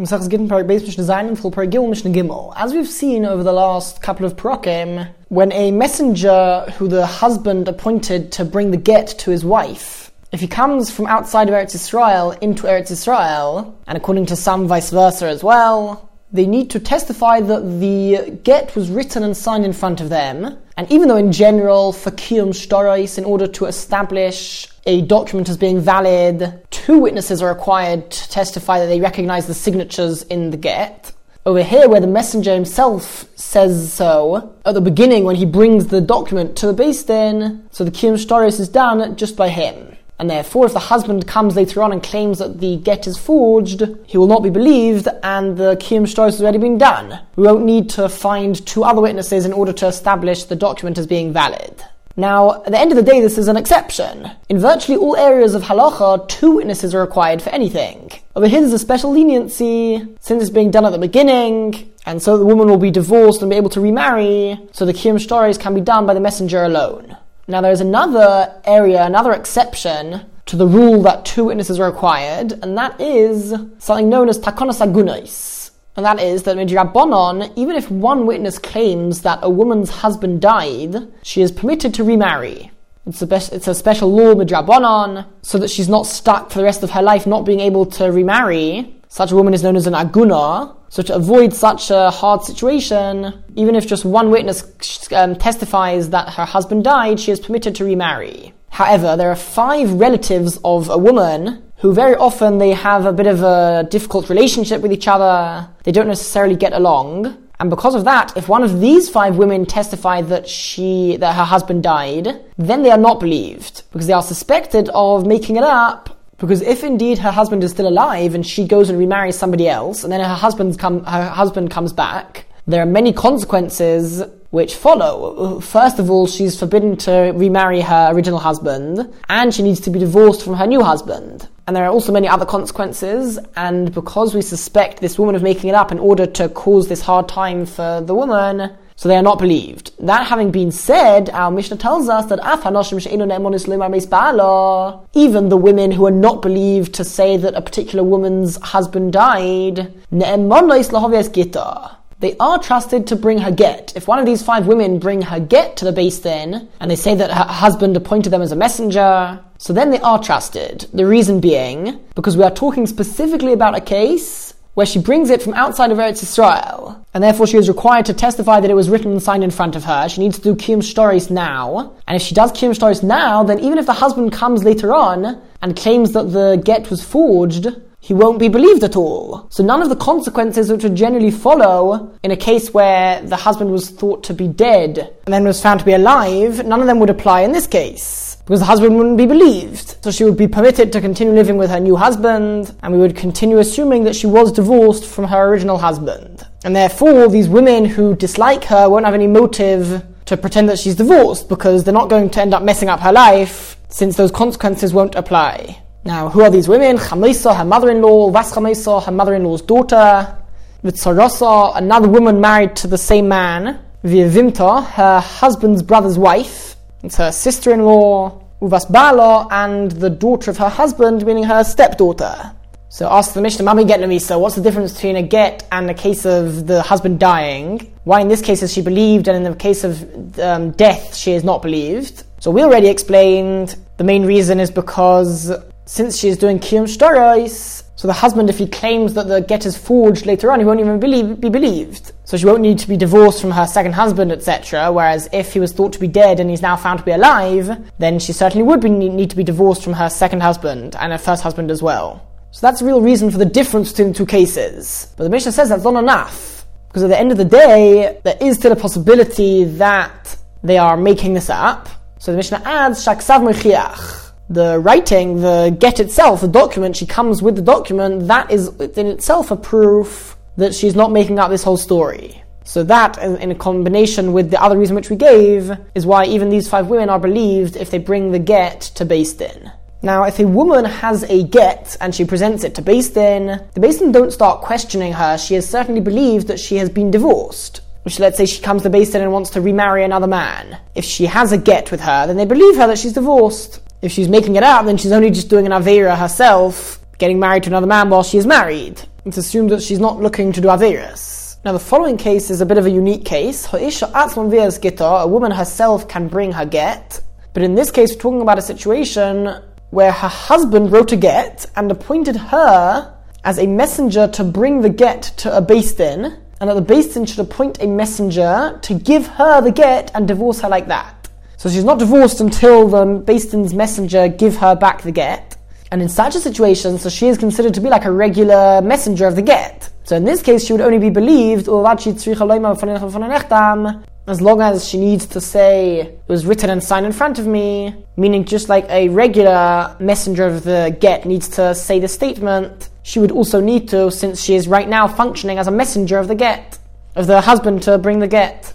As we've seen over the last couple of prokim, when a messenger who the husband appointed to bring the get to his wife, if he comes from outside of Eretz Israel into Eretz Israel, and according to some vice versa as well, they need to testify that the get was written and signed in front of them. And even though in general, for kiyum shtarais, in order to establish a document as being valid, two witnesses are required to testify that they recognize the signatures in the get. Over here, where the messenger himself says so, at the beginning when he brings the document to the Beis Din, so the kiyum shtarais is done just by him. And therefore, if the husband comes later on and claims that the get is forged, he will not be believed, and the kiyum shtarais has already been done. We won't need to find two other witnesses in order to establish the document as being valid. Now, at the end of the day, this is an exception. In virtually all areas of halacha, two witnesses are required for anything. Over here, there's a special leniency, since it's being done at the beginning, and so the woman will be divorced and be able to remarry, so the kiyum shtarais can be done by the messenger alone. Now, there's another area, another exception to the rule that two witnesses are required, and that is something known as takonos agunais. And that is that midrabanon, even if one witness claims that a woman's husband died, she is permitted to remarry. It's a, be- it's a special law midrabanon, so that she's not stuck for the rest of her life not being able to remarry. Such a woman is known as an aguna, so to avoid such a hard situation, even if just one witness um, testifies that her husband died, she is permitted to remarry. However, there are five relatives of a woman who very often they have a bit of a difficult relationship with each other. They don't necessarily get along. And because of that, if one of these five women testify that she, that her husband died, then they are not believed because they are suspected of making it up because if indeed her husband is still alive and she goes and remarries somebody else, and then her husband come, her husband comes back, there are many consequences which follow. First of all, she's forbidden to remarry her original husband, and she needs to be divorced from her new husband. And there are also many other consequences, and because we suspect this woman of making it up in order to cause this hard time for the woman, so they are not believed. That having been said, our Mishnah tells us that even the women who are not believed to say that a particular woman's husband died, they are trusted to bring her get. If one of these five women bring her get to the Beis Din, and they say that her husband appointed them as a messenger, so then they are trusted. The reason being, because we are talking specifically about a case where she brings it from outside of Eretz Israel, and therefore she is required to testify that it was written and signed in front of her. She needs to do kiyum shtarais now, and if she does kiyum shtarais now, then even if the husband comes later on and claims that the get was forged, he won't be believed at all. So none of the consequences which would generally follow in a case where the husband was thought to be dead and then was found to be alive, none of them would apply in this case because the husband wouldn't be believed. So she would be permitted to continue living with her new husband, and we would continue assuming that she was divorced from her original husband. And therefore, these women who dislike her won't have any motive to pretend that she's divorced because they're not going to end up messing up her life since those consequences won't apply. Now, who are these women? Chamisa, her mother-in-law, Vas Chamisa, her mother-in-law's daughter, Vitzarasa, another woman married to the same man, Vivimta, her husband's brother's wife, it's her sister-in-law, Uvas Bala, and the daughter of her husband, meaning her stepdaughter. So ask the Mishnah, Mami get Lamisa, what's the difference between a get and a case of the husband dying? Why in this case is she believed, and in the case of um, death she is not believed? So we already explained the main reason is because since she is doing kiyum shtarais, so the husband, if he claims that the get is forged later on, he won't even believe, be believed. So she won't need to be divorced from her second husband, etc. Whereas if he was thought to be dead and he's now found to be alive, then she certainly would be, need to be divorced from her second husband and her first husband as well. So that's the real reason for the difference between the two cases. But the Mishnah says that's not enough. Because at the end of the day, there is still a possibility that they are making this up. So the Mishnah adds, Shaksav Mechiach the writing, the get itself, the document, she comes with the document, that is in itself a proof that she's not making up this whole story. So that, in a combination with the other reason which we gave, is why even these five women are believed if they bring the get to Din. Now, if a woman has a get and she presents it to Din, the Din don't start questioning her. She is certainly believed that she has been divorced. Which let's say she comes to Din and wants to remarry another man. If she has a get with her, then they believe her that she's divorced. If she's making it up, then she's only just doing an Avera herself, getting married to another man while she is married. It's assumed that she's not looking to do Averis. Now, the following case is a bit of a unique case. A woman herself can bring her get, but in this case, we're talking about a situation where her husband wrote a get and appointed her as a messenger to bring the get to a Beis Din, and that the Beis Din should appoint a messenger to give her the get and divorce her like that. So she's not divorced until the Beis messenger give her back the get. And in such a situation, so she is considered to be like a regular messenger of the get. So in this case, she would only be believed as long as she needs to say it was written and signed in front of me, meaning just like a regular messenger of the get needs to say the statement, she would also need to, since she is right now functioning as a messenger of the get, of the husband to bring the get.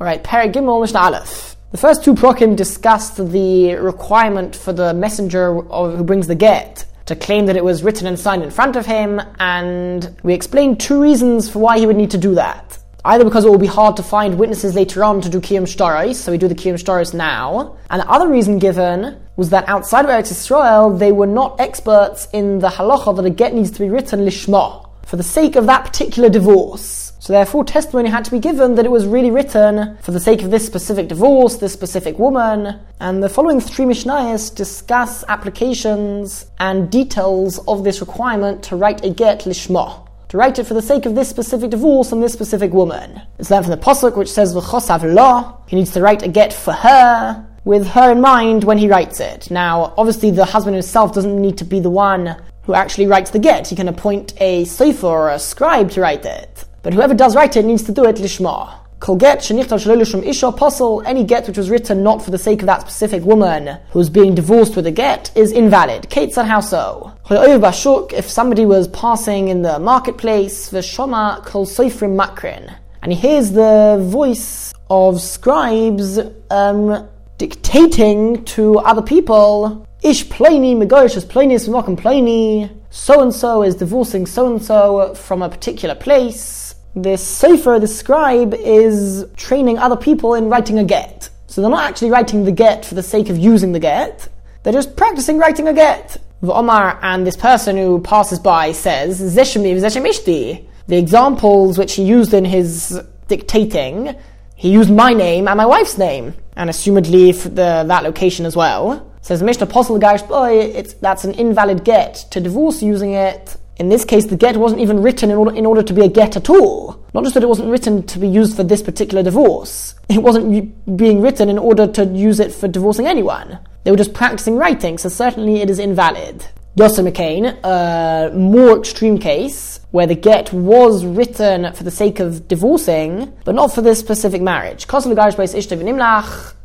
Alright, Perek Gimel Mishnah Aleph. The first two prokim discussed the requirement for the messenger who brings the get to claim that it was written and signed in front of him, and we explained two reasons for why he would need to do that. Either because it will be hard to find witnesses later on to do Kiyum Shtaris, so we do the Kiyum Shtaris now. And the other reason given was that outside of Eretz Israel, they were not experts in the halacha that a get needs to be written lishma, for the sake of that particular divorce. So therefore, testimony had to be given that it was really written for the sake of this specific divorce, this specific woman. And the following three Mishnayos discuss applications and details of this requirement to write a get lishma to write it for the sake of this specific divorce and this specific woman. It's learned from the Pasuk which says, V'chosav law, he needs to write a get for her, with her in mind when he writes it. Now, obviously the husband himself doesn't need to be the one who actually writes the get. He can appoint a sofer or a scribe to write it. But whoever does write it needs to do it lishma. Kol get shenichtav isha apostle, any get which was written not for the sake of that specific woman who is being divorced with a get is invalid. Kate said how so? If somebody was passing in the marketplace, v'shoma kol soifrim makrin, and he hears the voice of scribes um, dictating to other people, ish plani megosh is plani, so and so is divorcing so and so from a particular place the sefer, the scribe, is training other people in writing a get. So they're not actually writing the get for the sake of using the get. They're just practicing writing a get. Omar and this person who passes by says, Zeshemi Zeshemishti. The examples which he used in his dictating, he used my name and my wife's name, and assumedly the, that location as well. Says Mishnah Apostle Garish boy, it's that's an invalid get to divorce using it in this case, the get wasn't even written in order, in order to be a get at all. Not just that it wasn't written to be used for this particular divorce, it wasn't being written in order to use it for divorcing anyone. They were just practicing writing, so certainly it is invalid. Yoser mikein, a more extreme case, where the get was written for the sake of divorcing, but not for this specific marriage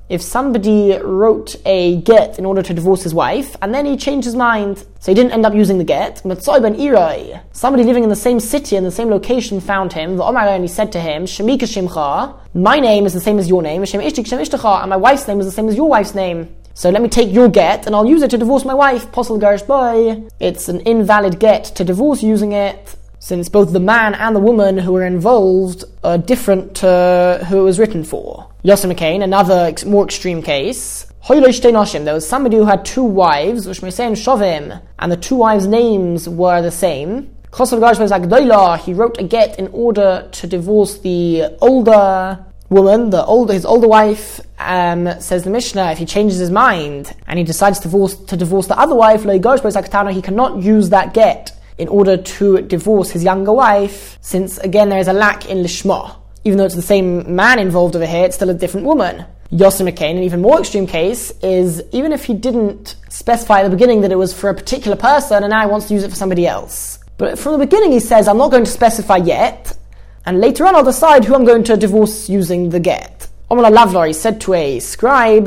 if somebody wrote a get in order to divorce his wife, and then he changed his mind, so he didn't end up using the get, but somebody living in the same city and the same location found him, the Omar and he said to him, Shemika Shimcha, my name is the same as your name, and my wife's name is the same as your wife's name. So let me take your get and I'll use it to divorce my wife. Posel Garish boy. It's an invalid get to divorce using it since both the man and the woman who were involved are different to who it was written for. Yoser mikein, another more extreme case. There was somebody who had two wives, which say in Shovim, and the two wives' names were the same. He wrote a get in order to divorce the older woman, the older his older wife, um, says the Mishnah, if he changes his mind and he decides to divorce, to divorce the other wife, he cannot use that get in order to divorce his younger wife, since again there is a lack in lishma. Even though it's the same man involved over here, it's still a different woman. Yoser mikein, an even more extreme case, is even if he didn't specify at the beginning that it was for a particular person and now he wants to use it for somebody else. But from the beginning he says, I'm not going to specify yet, and later on I'll decide who I'm going to divorce using the get. Omar Lavlor said to a scribe,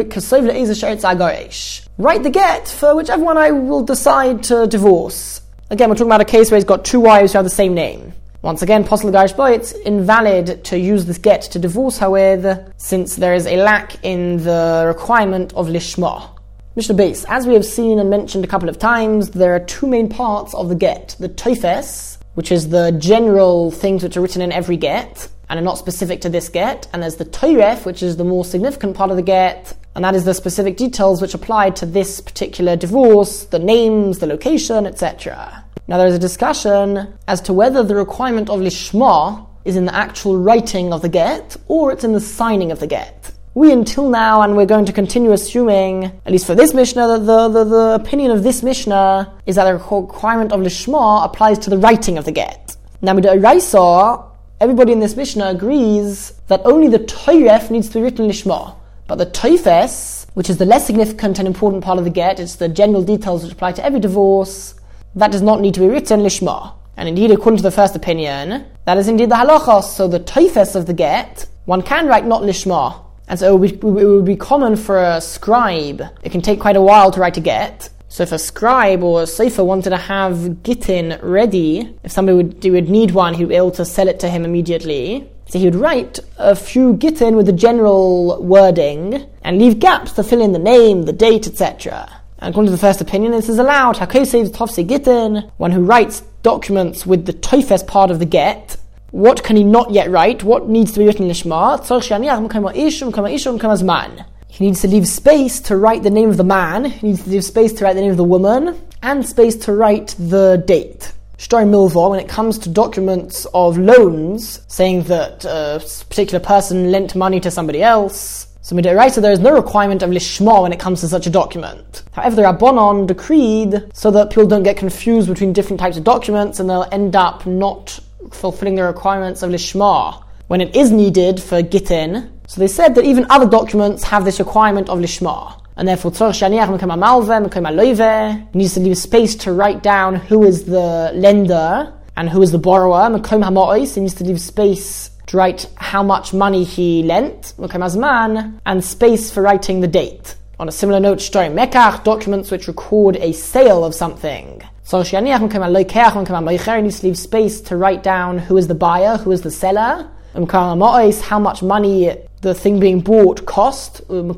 Write the get for whichever one I will decide to divorce. Again, we're talking about a case where he's got two wives who have the same name. Once again, possible Garish boy, it's invalid to use this get to divorce her with, since there is a lack in the requirement of lishma. Mishnah Beis, as we have seen and mentioned a couple of times, there are two main parts of the get. The toifes, which is the general things which are written in every get, and are not specific to this get, and there's the toiref, which is the more significant part of the get, and that is the specific details which apply to this particular divorce, the names, the location, etc. Now there is a discussion as to whether the requirement of lishma is in the actual writing of the get or it's in the signing of the get. We until now, and we're going to continue assuming, at least for this Mishnah, that the, the, the opinion of this Mishnah is that the requirement of lishma applies to the writing of the get. Now, with the everybody in this Mishnah agrees that only the Toyref needs to be written lishma, but the Toifes, which is the less significant and important part of the get, it's the general details which apply to every divorce, that does not need to be written lishma. And indeed, according to the first opinion, that is indeed the halachos. So the toifes of the get, one can write not lishma. And so it would, be, it would be common for a scribe. It can take quite a while to write a get. So if a scribe or a sefer wanted to have gittin ready, if somebody would, would need one, he would be able to sell it to him immediately. So he would write a few gittin with the general wording and leave gaps to fill in the name, the date, etc. According to the first opinion, this is allowed. Hakosev Tofse Gittin, one who writes documents with the Tofes part of the get. What can he not yet write? What needs to be written in Lishma? He needs to leave space to write the name of the man, he needs to leave space to write the name of the woman, and space to write the date. Shtar Milva, when it comes to documents of loans, saying that a particular person lent money to somebody else, so midiraisa, there is no requirement of lishma when it comes to such a document. However, the Rabbanon decreed so that people don't get confused between different types of documents and they'll end up not fulfilling the requirements of lishma when it is needed for gittin. So they said that even other documents have this requirement of lishma. And therefore, he needs to leave space to write down who is the lender and who is the borrower. He needs to leave space to write how much money he lent, and space for writing the date. On a similar note, shtorim mekach, documents which record a sale of something. So he needs to leave space to write down who is the buyer, who is the seller, um, how much money the thing being bought cost, um,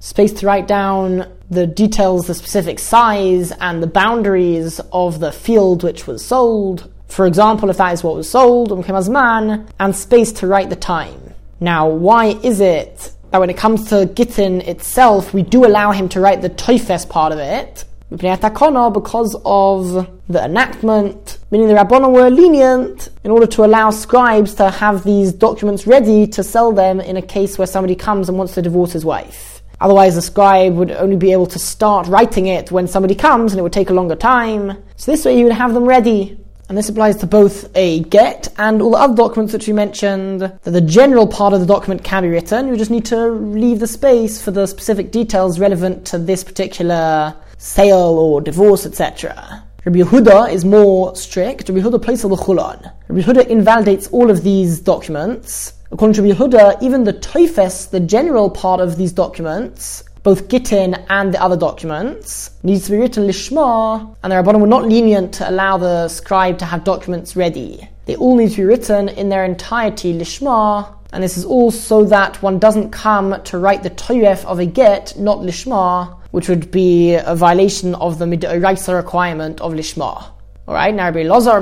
space to write down the details, the specific size, and the boundaries of the field which was sold, for example, if that is what was sold, and space to write the time. Now, why is it that when it comes to Gittin itself, we do allow him to write the Toifes part of it? Because of the enactment, meaning the Rabbanon were lenient in order to allow scribes to have these documents ready to sell them in a case where somebody comes and wants to divorce his wife. Otherwise, the scribe would only be able to start writing it when somebody comes and it would take a longer time. So this way, you would have them ready. And this applies to both a get and all the other documents that we mentioned, that the general part of the document can be written. You just need to leave the space for the specific details relevant to this particular sale or divorce, etc. Rabbi Yehuda is more strict. Rabbi Yehuda places the chulon. Rabbi Yehuda invalidates all of these documents. According to Rabbi Yehuda, even the toifes, the general part of these documents, both Gittin and the other documents, needs to be written lishma, and the Rabbanim were not lenient to allow the scribe to have documents ready. They all need to be written in their entirety lishma, and this is all so that one doesn't come to write the toiref of a get, not lishma, which would be a violation of the midoraisa requirement of lishma. Alright, now Rabbi Lazar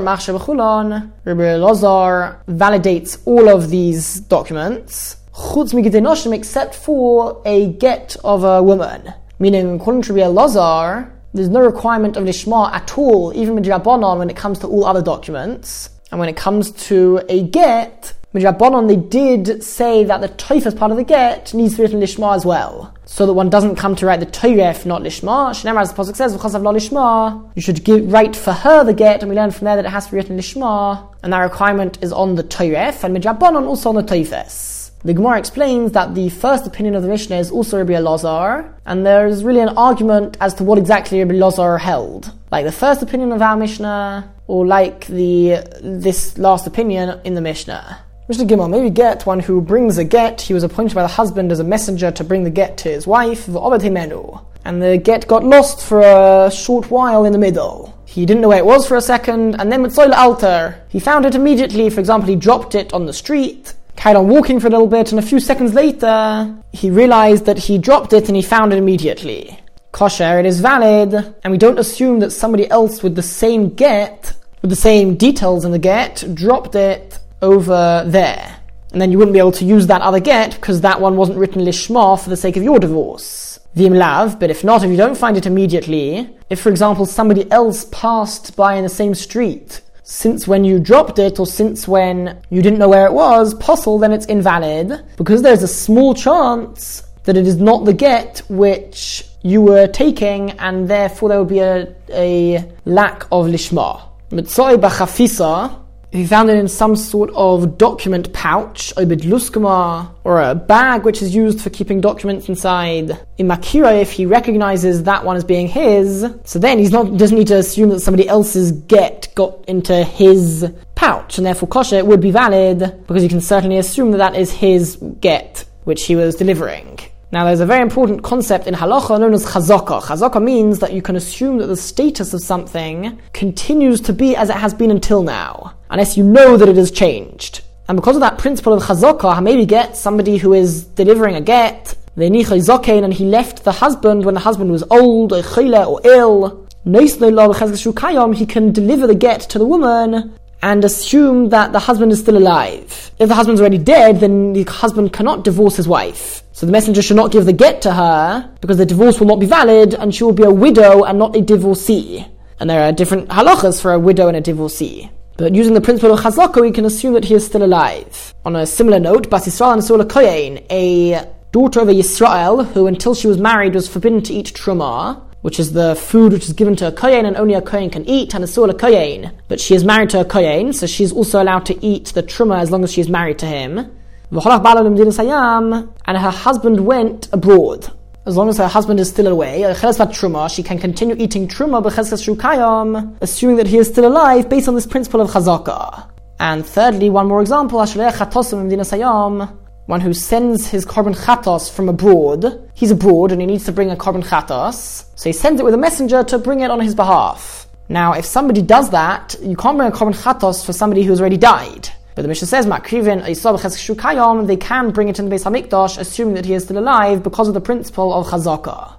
Rabbi Lazar validates all of these documents, chutz migdenoshim, except for a get of a woman. Meaning, according to Rabbi Lazar, there's no requirement of lishma at all, even midrabanon, when it comes to all other documents. And when it comes to a get, midrabanon, they did say that the toifas part of the get needs to be written lishma as well. So that one doesn't come to write the toiref, not lishma. Shnemar, as the Pasuk says, of lo lishma, you should give, write for her the get, and we learn from there that it has to be written lishma, and that requirement is on the toiref, and midrabanon also on the toifes. The Gemara explains that the first opinion of the Mishnah is also Rabbi Elazar, and there's really an argument as to what exactly Rabbi Elazar held. Like the first opinion of our Mishnah, or like the this last opinion in the Mishnah. Mishnah Gimel, maybe get one who brings a get, he was appointed by the husband as a messenger to bring the get to his wife, and the get got lost for a short while in the middle. He didn't know where it was for a second, and then with Soil Alter, he found it immediately. For example, he dropped it on the street, carried on walking for a little bit, and a few seconds later, he realized that he dropped it and he found it immediately. Kosher, it is valid, and we don't assume that somebody else with the same get, with the same details in the get, dropped it over there. And then you wouldn't be able to use that other get because that one wasn't written lishma for the sake of your divorce. Vim lav, but if not, if you don't find it immediately, If, for example, somebody else passed by in the same street, since when you dropped it or since when you didn't know where it was, possible, then it's invalid because there's a small chance that it is not the get which you were taking, and therefore there would be a, a lack of lishma. Mitzoi b'chafisa, if he found it in some sort of document pouch, or a bag which is used for keeping documents inside, imakira, if he recognizes that one as being his, so then not doesn't need to assume that somebody else's get got into his pouch, and therefore kosher would be valid because you can certainly assume that that is his get which he was delivering. Now, there's a very important concept in halacha known as chazaka. Chazaka means that you can assume that the status of something continues to be as it has been until now, unless you know that it has changed. And because of that principle of chazaka, maybe get somebody who is delivering a get, and he left the husband when the husband was old, or ill. He can deliver the get to the woman and assume that the husband is still alive. If the husband's already dead, then the husband cannot divorce his wife. So the messenger should not give the get to her because the divorce will not be valid and she will be a widow and not a divorcee. And there are different halachas for a widow and a divorcee. But using the principle of chazaka, we can assume that he is still alive. On a similar note, Bas Yisrael and Sula Koyen, a daughter of a Yisrael who until she was married was forbidden to eat truma, which is the food which is given to a kohen and only a kohen can eat, and a sula kohen. But she is married to a kohen, so she is also allowed to eat the truma as long as she is married to him and her husband went abroad. As long as her husband is still away, uh, she can continue eating truma assuming that he is still alive based on this principle of chazaka. And thirdly, one more example, one who sends his korban chatos from abroad. He's abroad and he needs to bring a korban chatos, so he sends it with a messenger to bring it on his behalf. Now, if somebody does that, you can't bring a korban chatos for somebody who's already died. But the Mishnah says, Makrivin Shukayom, they can bring it in the Beis Hamikdash, assuming that he is still alive because of the principle of Chazakah.